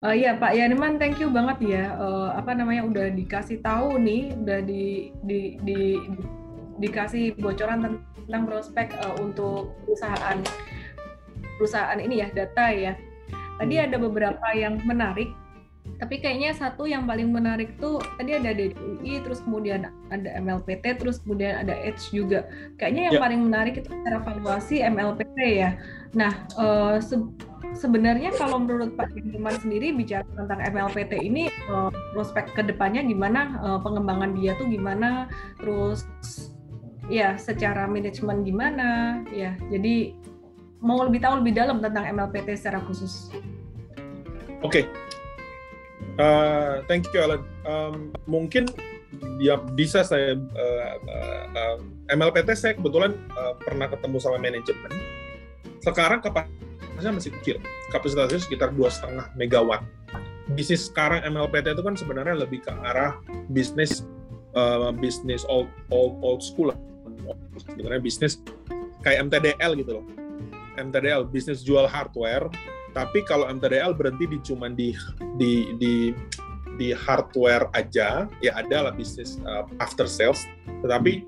Uh, ya Pak Yaniman, thank you banget ya. Uh, apa namanya udah dikasih tahu nih, udah di, di, di, di dikasih bocoran tentang prospek uh, untuk perusahaan perusahaan ini ya data ya. Tadi hmm. ada beberapa yang menarik, tapi kayaknya satu yang paling menarik tuh tadi ada DUI, terus kemudian ada MLPT, terus kemudian ada Edge juga. Kayaknya yang ya. paling menarik itu cara valuasi MLPT ya. Nah, uh, sebenarnya kalau menurut Pak Dirman sendiri bicara tentang MLPT ini uh, prospek ke depannya gimana uh, pengembangan dia tuh gimana terus ya secara manajemen gimana ya jadi mau lebih tahu lebih dalam tentang MLPT secara khusus. Oke, okay. uh, thank you Alan. Um, mungkin ya bisa saya uh, uh, MLPT saya kebetulan uh, pernah ketemu sama manajemen. Sekarang kapasitas kapasitasnya masih kecil. Kapasitasnya sekitar dua setengah megawatt. Bisnis sekarang MLPT itu kan sebenarnya lebih ke arah bisnis uh, bisnis old old old school lah. Sebenarnya bisnis kayak MTDL gitu loh. MTDL bisnis jual hardware, tapi kalau MTDL berhenti di cuma di di di di hardware aja, ya ada lah bisnis uh, after sales. Tetapi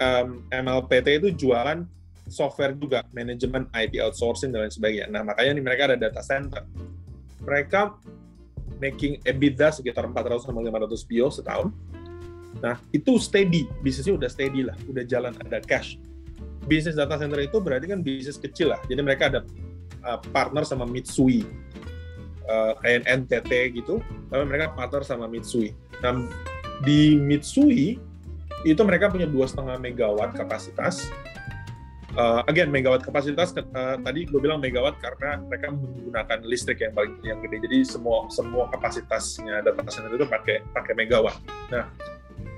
um, MLPT itu jualan software juga, manajemen IT outsourcing dan lain sebagainya. Nah, makanya nih mereka ada data center. Mereka making EBITDA sekitar 400 sampai 500 bio setahun. Nah, itu steady, bisnisnya udah steady lah, udah jalan, ada cash. Bisnis data center itu berarti kan bisnis kecil lah. Jadi mereka ada uh, partner sama Mitsui, uh, kayak NTT gitu, tapi mereka partner sama Mitsui. Nah, di Mitsui itu mereka punya dua setengah megawatt kapasitas, uh, again megawatt kapasitas uh, tadi gue bilang megawatt karena mereka menggunakan listrik yang paling yang gede. Jadi semua semua kapasitasnya data center itu pakai pakai megawatt. Nah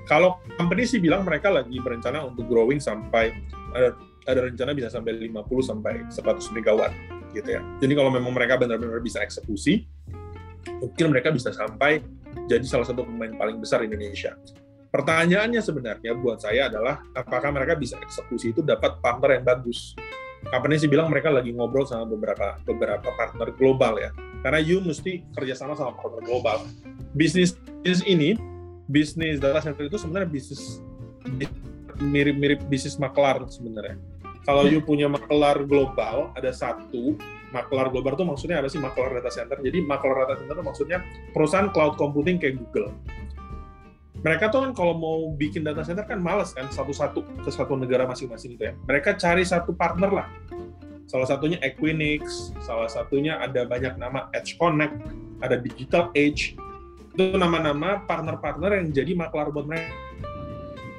kalau company sih bilang mereka lagi berencana untuk growing sampai ada ada rencana bisa sampai 50 sampai 100 megawatt gitu ya. Jadi kalau memang mereka benar-benar bisa eksekusi mungkin mereka bisa sampai jadi salah satu pemain paling besar Indonesia Pertanyaannya sebenarnya buat saya adalah apakah mereka bisa eksekusi itu dapat partner yang bagus. Company sih bilang mereka lagi ngobrol sama beberapa beberapa partner global ya. Karena you mesti kerjasama sama partner global. Bisnis, bisnis ini, bisnis data center itu sebenarnya bisnis mirip-mirip bisnis maklar sebenarnya. Kalau you punya maklar global, ada satu maklar global itu maksudnya apa sih maklar data center? Jadi maklar data center itu maksudnya perusahaan cloud computing kayak Google mereka tuh kan kalau mau bikin data center kan males kan satu-satu ke satu negara masing-masing gitu ya. Mereka cari satu partner lah. Salah satunya Equinix, salah satunya ada banyak nama Edge Connect, ada Digital Edge. Itu nama-nama partner-partner yang jadi maklar buat mereka.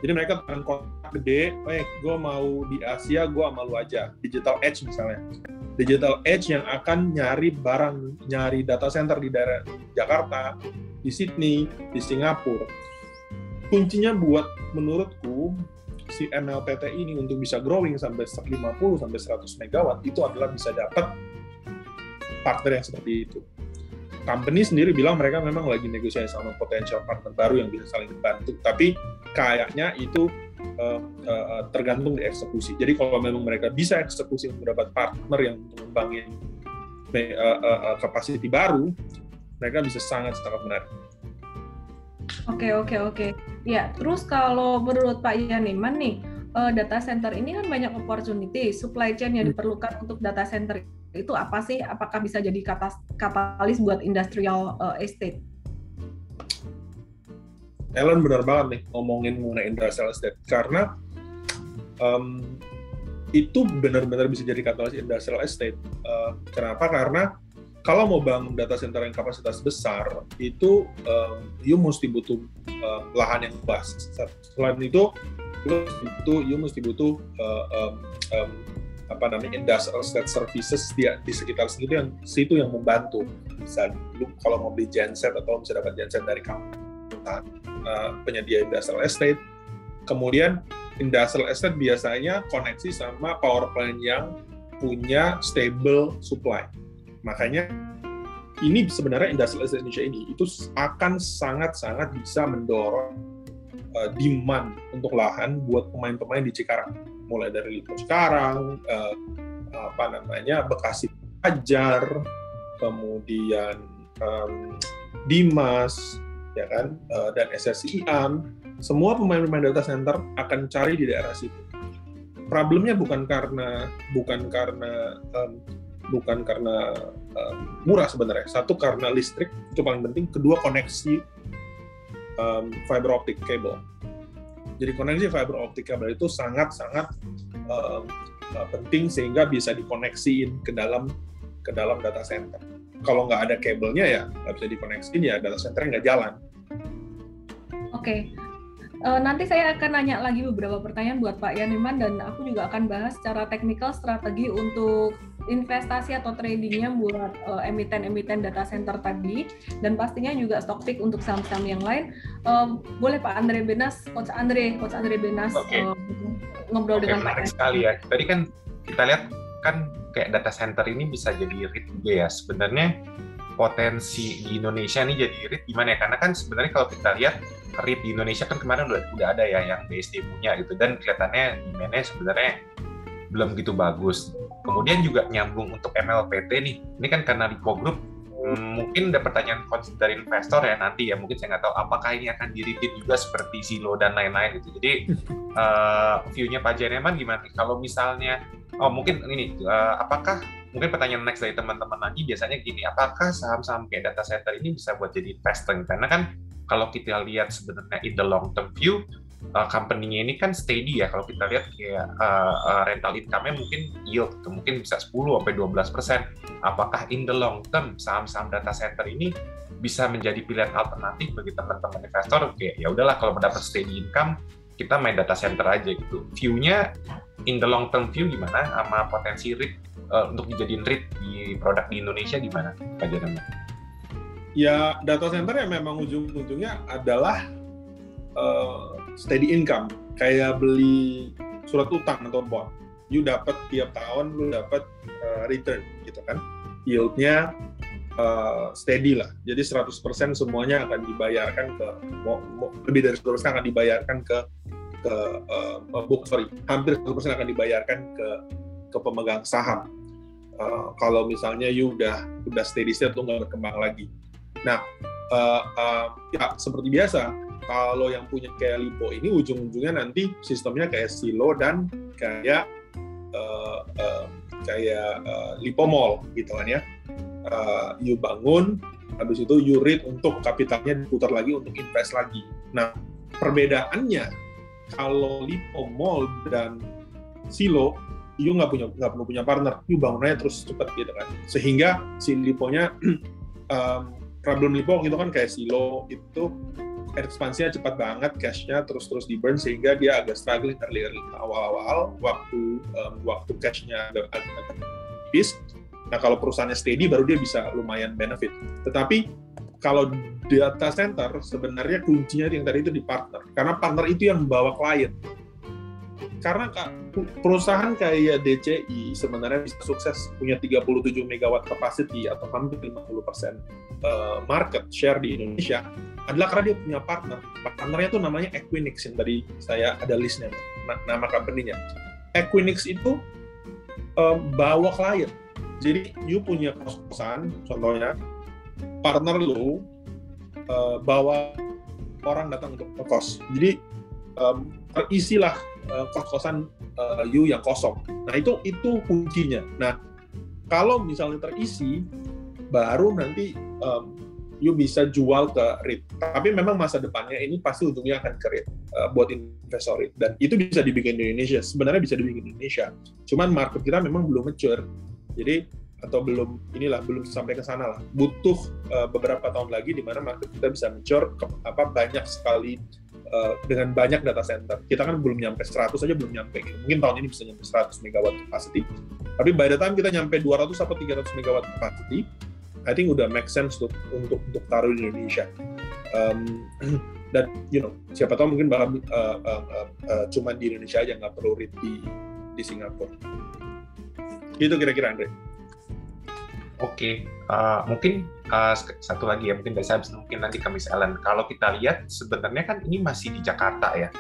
Jadi mereka akan kontak gede, eh gue mau di Asia, gue sama lu aja. Digital Edge misalnya. Digital Edge yang akan nyari barang, nyari data center di daerah Jakarta, di Sydney, di Singapura kuncinya buat menurutku si MLPT ini untuk bisa growing sampai 50 sampai 100 megawatt itu adalah bisa dapat partner yang seperti itu. Company sendiri bilang mereka memang lagi negosiasi sama potensial partner baru yang bisa saling membantu, tapi kayaknya itu uh, uh, tergantung di eksekusi. Jadi kalau memang mereka bisa eksekusi untuk dapat partner yang mengembangin uh, uh, uh, capacity baru, mereka bisa sangat sangat menarik. Oke oke oke. Ya terus kalau menurut Pak Yaniman nih uh, data center ini kan banyak opportunity, supply chain yang hmm. diperlukan untuk data center itu apa sih? Apakah bisa jadi katas, katalis buat industrial uh, estate? Ellen benar banget nih ngomongin mengenai industrial estate karena um, itu benar-benar bisa jadi katalis industrial estate. Uh, kenapa? Karena kalau mau bangun data center yang kapasitas besar itu um, you mesti butuh um, lahan yang luas. Selain itu, mesti butuh, you mesti butuh uh, um, um, apa namanya industrial state services di, di sekitar situ yang situ yang membantu. Bisa lu kalau mau beli genset atau bisa dapat genset dari kamu uh, penyedia industrial estate. Kemudian industrial estate biasanya koneksi sama power plant yang punya stable supply Makanya ini sebenarnya industrial estate Indonesia ini itu akan sangat-sangat bisa mendorong uh, demand untuk lahan buat pemain-pemain di Cikarang. Mulai dari Lipo Cikarang, uh, apa namanya Bekasi Pajar, kemudian um, Dimas, ya kan, uh, dan SSIAN, semua pemain-pemain data center akan cari di daerah situ. Problemnya bukan karena bukan karena um, bukan karena um, murah sebenarnya. Satu karena listrik itu paling penting. Kedua koneksi um, fiber optic cable. Jadi koneksi fiber optic cable itu sangat sangat um, uh, penting sehingga bisa dikoneksiin ke dalam ke dalam data center. Kalau nggak ada kabelnya ya nggak bisa dikoneksiin ya data centernya nggak jalan. Oke, okay. Uh, nanti saya akan nanya lagi beberapa pertanyaan buat Pak Yaniman dan aku juga akan bahas secara teknikal strategi untuk investasi atau tradingnya buat uh, emiten-emiten data center tadi dan pastinya juga stock pick untuk saham-saham yang lain. Uh, boleh Pak Andre Benas, Coach Andre, Coach Andre Benas okay. uh, ngobrol okay, dengan menarik Pak. sekali ya. Tadi kan kita lihat kan kayak data center ini bisa jadi REIT juga ya. Sebenarnya potensi di Indonesia ini jadi REIT gimana ya? Karena kan sebenarnya kalau kita lihat REIT di Indonesia kan kemarin udah, udah ada ya yang BSD punya gitu dan kelihatannya demand sebenarnya belum gitu bagus. Kemudian juga nyambung untuk MLPT nih, ini kan karena Lipo Group hmm, mungkin ada pertanyaan dari investor ya nanti ya mungkin saya nggak tahu apakah ini akan diritit juga seperti Silo dan lain-lain gitu. Jadi uh, view-nya Pak Jeneman gimana? Kalau misalnya oh mungkin ini uh, apakah mungkin pertanyaan next dari teman-teman lagi biasanya gini, apakah saham-saham kayak data center ini bisa buat jadi investing? Karena kan kalau kita lihat sebenarnya in the long term view uh, company-nya ini kan steady ya kalau kita lihat kayak uh, uh, rental income-nya mungkin yield itu mungkin bisa 10 sampai 12 persen. Apakah in the long term saham-saham data center ini bisa menjadi pilihan alternatif bagi teman-teman investor? Kayak ya udahlah kalau mendapat steady income kita main data center aja gitu. View-nya in the long term view gimana sama potensi REIT uh, untuk dijadiin REIT di produk di Indonesia gimana Pak Janama? ya data center yang memang ujung-ujungnya adalah uh, steady income. Kayak beli surat utang atau bond. You dapat tiap tahun lu dapat uh, return gitu kan. Yieldnya uh, steady lah. Jadi 100% semuanya akan dibayarkan ke lebih dari 100% akan dibayarkan ke ke uh, book sorry. Hampir 100% akan dibayarkan ke ke pemegang saham. Uh, kalau misalnya you udah udah steady state tuh nggak berkembang lagi. Nah, uh, uh, ya seperti biasa, kalau yang punya kayak Lipo ini ujung-ujungnya nanti sistemnya kayak Silo dan kayak uh, uh, kayak uh, Lipo Mall gitu kan ya. Uh, you bangun, habis itu you read untuk kapitalnya diputar lagi untuk invest lagi. Nah, perbedaannya kalau Lipo Mall dan Silo you nggak punya nggak perlu punya partner, you bangunnya terus cepat gitu kan. Sehingga si Liponya um, problem Lipo itu kan kayak silo itu ekspansinya cepat banget, cashnya terus-terus di burn sehingga dia agak struggling early, awal-awal waktu um, waktu cashnya agak, agak habis. Nah kalau perusahaannya steady baru dia bisa lumayan benefit. Tetapi kalau data center sebenarnya kuncinya yang tadi itu di partner, karena partner itu yang membawa klien karena perusahaan kayak DCI sebenarnya bisa sukses punya 37 megawatt capacity atau hampir 50 persen uh, market share di Indonesia adalah karena dia punya partner. Partnernya itu namanya Equinix yang tadi saya ada listnya, nama company-nya. Equinix itu um, bawa klien. Jadi you punya kos-kosan, contohnya partner lu uh, bawa orang datang untuk kos. Jadi um, terisilah uh, kos-kosan uh, you yang kosong. Nah itu itu kuncinya. Nah kalau misalnya terisi, baru nanti um, you bisa jual ke REIT. Tapi memang masa depannya ini pasti ujungnya akan ke REIT uh, buat investor REIT. Dan itu bisa dibikin di Indonesia. Sebenarnya bisa dibikin di Indonesia. Cuman market kita memang belum mature. Jadi atau belum inilah belum sampai ke sana lah. Butuh uh, beberapa tahun lagi di mana market kita bisa mature apa banyak sekali uh, dengan banyak data center. Kita kan belum nyampe 100 aja belum nyampe. Gitu. Mungkin tahun ini bisa nyampe 100 megawatt capacity. Tapi by the time kita nyampe 200 atau 300 megawatt capacity, I think udah make sense untuk untuk, untuk taruh di Indonesia. Um, dan you know siapa tahu mungkin bakal uh, uh, uh, uh, cuma di Indonesia aja nggak perlu di di Singapura. Itu kira-kira Andre. Oke, okay. uh, mungkin uh, satu lagi ya, mungkin dari saya mungkin nanti ke Miss Ellen. Kalau kita lihat sebenarnya kan ini masih di Jakarta ya.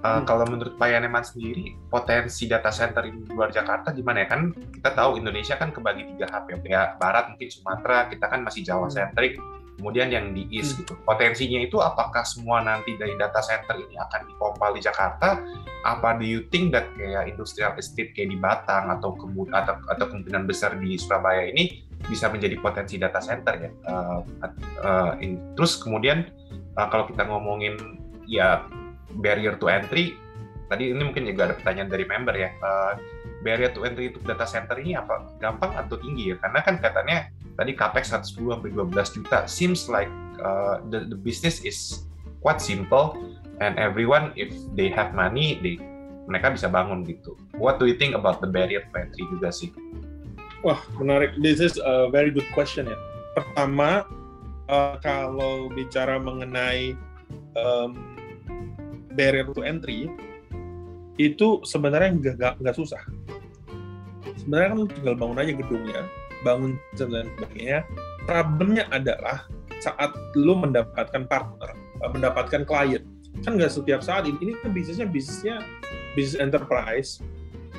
Uh, hmm. Kalau menurut Pak Yaneman sendiri, potensi data center di luar Jakarta gimana ya? Kan kita tahu Indonesia kan kebagi tiga hub ya, kayak Barat mungkin Sumatera, kita kan masih Jawa centric, hmm. kemudian yang di East hmm. gitu. Potensinya itu apakah semua nanti dari data center ini akan dipompa di Jakarta? Apa do you think that kayak industrial estate kayak di Batang atau kemudian atau, atau kemungkinan besar di Surabaya ini bisa menjadi potensi data center ya? Uh, uh, in, terus kemudian uh, kalau kita ngomongin ya barrier to entry tadi ini mungkin juga ada pertanyaan dari member ya uh, barrier to entry untuk data center ini apa gampang atau tinggi ya? Karena kan katanya tadi capex 110 sampai 12 juta. Seems like uh, the, the business is quite simple and everyone if they have money they mereka bisa bangun gitu. What do you think about the barrier to entry juga sih wah menarik this is a very good question ya pertama uh, kalau bicara mengenai um, barrier to entry itu sebenarnya nggak nggak susah. Sebenarnya kan tinggal bangun aja gedungnya, bangun dan sebagainya. Problemnya adalah saat lo mendapatkan partner, eh, mendapatkan klien. Kan nggak setiap saat ini, ini kan bisnisnya bisnisnya bisnis enterprise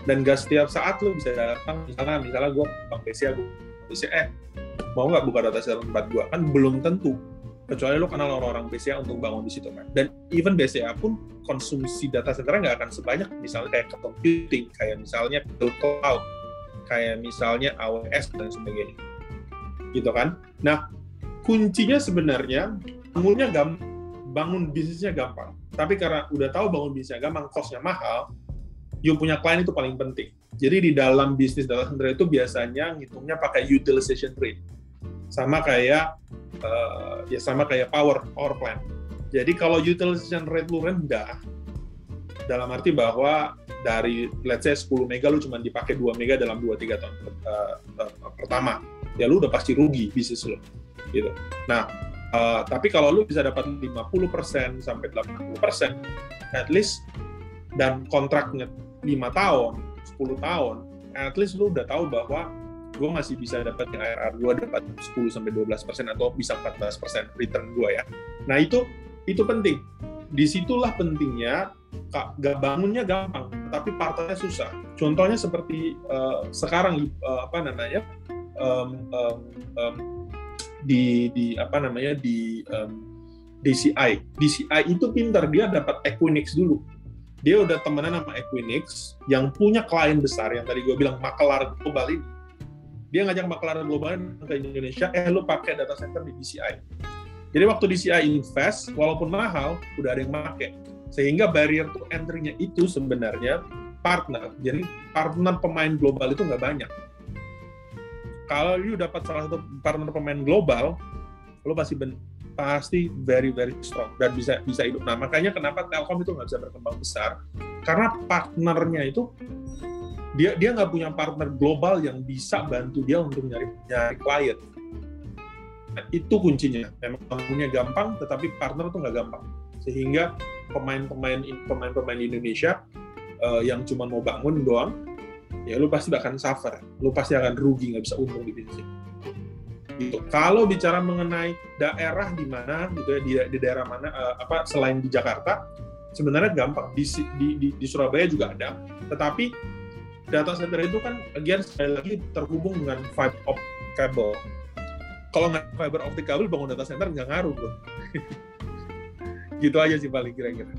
dan nggak setiap saat lo bisa datang misalnya misalnya gue bang BCA gue BCA eh mau nggak buka data center tempat gue kan belum tentu kecuali lo kenal orang-orang BCA untuk bangun di situ kan. Dan even BCA pun konsumsi data center nggak akan sebanyak misalnya kayak computing, kayak misalnya Google Cloud, kayak misalnya AWS dan sebagainya. Gitu kan. Nah, kuncinya sebenarnya bangunnya gam bangun bisnisnya gampang. Tapi karena udah tahu bangun bisnisnya gampang, costnya mahal, yang punya klien itu paling penting. Jadi di dalam bisnis data center itu biasanya ngitungnya pakai utilization rate. Sama kayak uh, ya sama kayak power power plant. Jadi kalau utilization rate lu rendah, dalam arti bahwa dari let's say 10 mega lu cuma dipakai 2 mega dalam 2-3 tahun uh, uh, pertama, ya lu udah pasti rugi bisnis lu. Gitu. Nah, uh, tapi kalau lu bisa dapat 50% sampai 80%, at least dan kontraknya 5 tahun, 10 tahun, at least lu udah tahu bahwa gue masih bisa dapat yang IRR gue dapat 10 sampai 12 persen atau bisa 14 persen return gue ya. Nah itu itu penting. Di situlah pentingnya gak bangunnya gampang, tapi partanya susah. Contohnya seperti uh, sekarang uh, apa namanya um, um, um, di di apa namanya di um, DCI. DCI itu pintar dia dapat Equinix dulu. Dia udah temenan sama Equinix yang punya klien besar yang tadi gue bilang makelar global ini dia ngajak maklar global ke Indonesia, eh lu pakai data center di DCI. Jadi waktu DCI invest, walaupun mahal, udah ada yang pakai. Sehingga barrier to entry-nya itu sebenarnya partner. Jadi partner pemain global itu nggak banyak. Kalau lu dapat salah satu partner pemain global, lu pasti pasti very very strong dan bisa bisa hidup. Nah makanya kenapa Telkom itu nggak bisa berkembang besar? Karena partnernya itu dia dia nggak punya partner global yang bisa bantu dia untuk nyari nyari klien nah, itu kuncinya. Memang punya gampang tetapi partner tuh nggak gampang. Sehingga pemain-pemain pemain-pemain Indonesia uh, yang cuma mau bangun doang ya lu pasti akan suffer. Lu pasti akan rugi nggak bisa untung di bisnis gitu. Kalau bicara mengenai daerah di mana gitu ya di, di daerah mana uh, apa selain di Jakarta sebenarnya gampang di, di, di, di Surabaya juga ada, tetapi data center itu kan again sekali lagi terhubung dengan fiber optic cable. Kalau nggak fiber optic cable bangun data center nggak ngaruh bro. gitu aja sih paling kira-kira.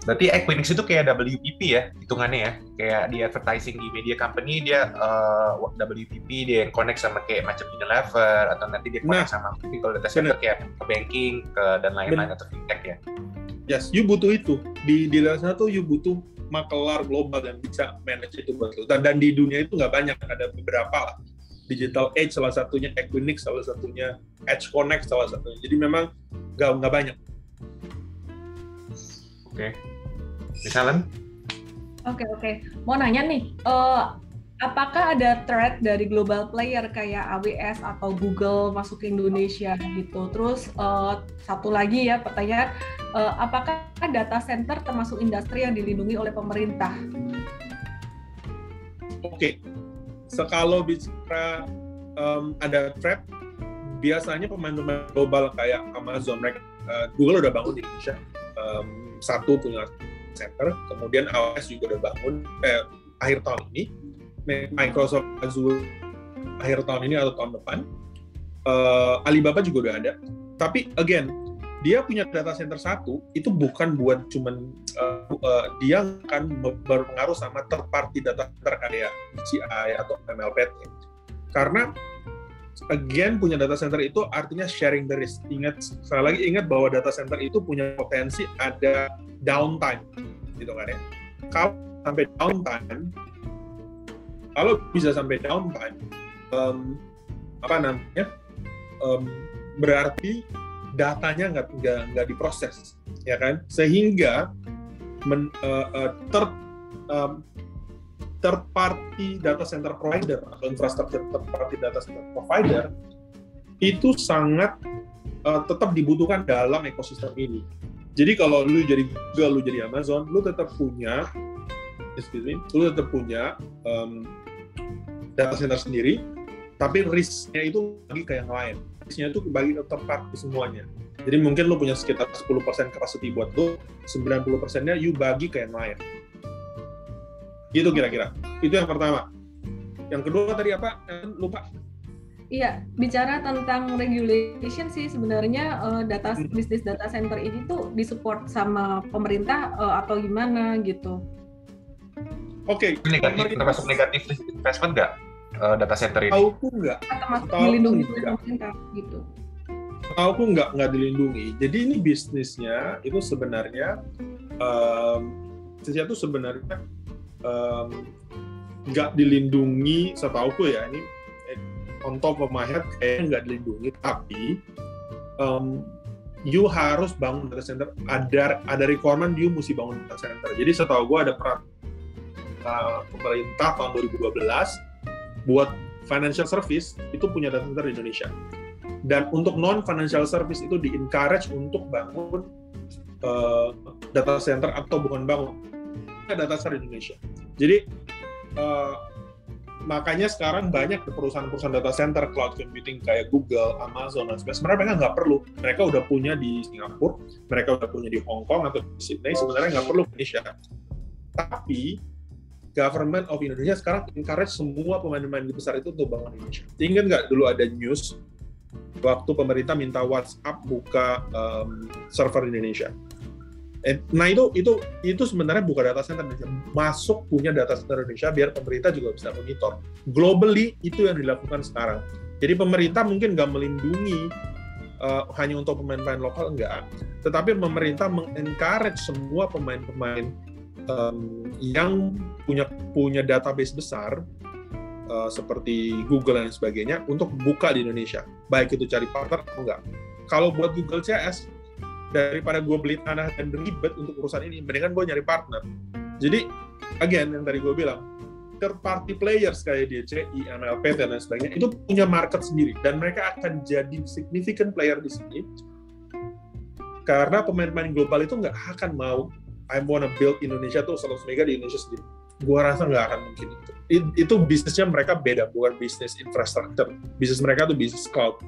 Berarti Equinix itu kayak WPP ya hitungannya ya, kayak di advertising di media company dia uh, eh, WPP dia yang connect sama kayak macam Unilever atau nanti dia connect nah, sama kalau data center bener. kayak ke banking ke dan lain-lain atau fintech ya. Yes, you butuh itu di di center tuh you butuh makelar global yang bisa manage itu lo. Dan, dan di dunia itu nggak banyak, ada beberapa lah. Digital Edge salah satunya, Equinix salah satunya, Edge Connect salah satunya. Jadi memang nggak nggak banyak. Oke, okay. Misalnya? Oke okay, oke, okay. mau nanya nih, uh, apakah ada threat dari global player kayak AWS atau Google masuk ke Indonesia gitu? Terus uh, satu lagi ya pertanyaan, uh, apakah data center termasuk industri yang dilindungi oleh pemerintah? Oke, okay. sekalo bicara um, ada threat, biasanya pemain-pemain global kayak Amazon, mereka, uh, Google udah bangun di Indonesia, um, satu punya center, kemudian AWS juga udah bangun eh, akhir tahun ini, Microsoft Azure akhir tahun ini atau tahun depan, uh, Alibaba juga udah ada. Tapi again, dia punya data center satu itu bukan buat cuman uh, uh, dia akan berpengaruh sama third party data center kayak CI atau MLPT karena again punya data center itu artinya sharing the risk. Ingat sekali lagi ingat bahwa data center itu punya potensi ada downtime gitu kan ya. Kalau sampai downtime kalau bisa sampai downtime um, apa namanya um, berarti datanya nggak nggak nggak diproses ya kan? Sehingga men, uh, uh, ter um, third party data center provider atau infrastruktur third party data center provider itu sangat uh, tetap dibutuhkan dalam ekosistem ini. Jadi kalau lu jadi Google, lu jadi Amazon, lu tetap punya, excuse me, lu tetap punya um, data center sendiri, tapi risknya itu lagi ke yang lain itu bagi ke semuanya. Jadi mungkin lo punya sekitar 10% capacity buat lo, 90%-nya you bagi ke yang lain. Gitu kira-kira. Itu yang pertama. Yang kedua tadi apa? Lupa. Iya, bicara tentang regulation sih sebenarnya uh, data hmm. bisnis data center ini tuh disupport sama pemerintah uh, atau gimana gitu. Oke. Okay. Negatif, termasuk negatif investment nggak? uh, data center ini? Tahu nggak? Termasuk dilindungi oleh pemerintah gitu. Tahu nggak nggak dilindungi. Jadi ini bisnisnya itu sebenarnya um, sesuatu sebenarnya nggak um, dilindungi setahuku ya ini eh, on top of my head kayaknya nggak dilindungi tapi um, you harus bangun data center ada ada requirement you mesti bangun data center jadi setahu gue ada peraturan uh, pemerintah tahun 2012 buat financial service itu punya data center di Indonesia. Dan untuk non financial service itu di encourage untuk bangun uh, data center atau bukan bangun data center di Indonesia. Jadi uh, makanya sekarang banyak perusahaan-perusahaan data center cloud computing kayak Google, Amazon dan sebagainya. Sebenarnya mereka nggak perlu. Mereka udah punya di Singapura, mereka udah punya di Hong Kong atau di Sydney. Sebenarnya nggak perlu Indonesia. Tapi government of Indonesia sekarang encourage semua pemain-pemain besar itu untuk bangun Indonesia. Ingat nggak dulu ada news waktu pemerintah minta WhatsApp buka um, server Indonesia. Eh, nah itu itu itu sebenarnya buka data center Indonesia, masuk punya data center Indonesia biar pemerintah juga bisa monitor. Globally itu yang dilakukan sekarang. Jadi pemerintah mungkin nggak melindungi uh, hanya untuk pemain-pemain lokal enggak, tetapi pemerintah mengencourage semua pemain-pemain um, yang punya punya database besar uh, seperti Google dan sebagainya untuk buka di Indonesia, baik itu cari partner atau enggak. Kalau buat Google CS, daripada gue beli tanah dan ribet untuk urusan ini, mendingan gue nyari partner. Jadi, again, yang tadi gue bilang, third party players kayak DCI, MLP, dan lain sebagainya, itu punya market sendiri. Dan mereka akan jadi significant player di sini. Karena pemain-pemain global itu nggak akan mau I wanna build Indonesia tuh selalu mega di Indonesia sendiri. Gua rasa nggak akan mungkin itu. It, itu bisnisnya mereka beda, bukan bisnis infrastruktur. Bisnis mereka tuh bisnis cloud.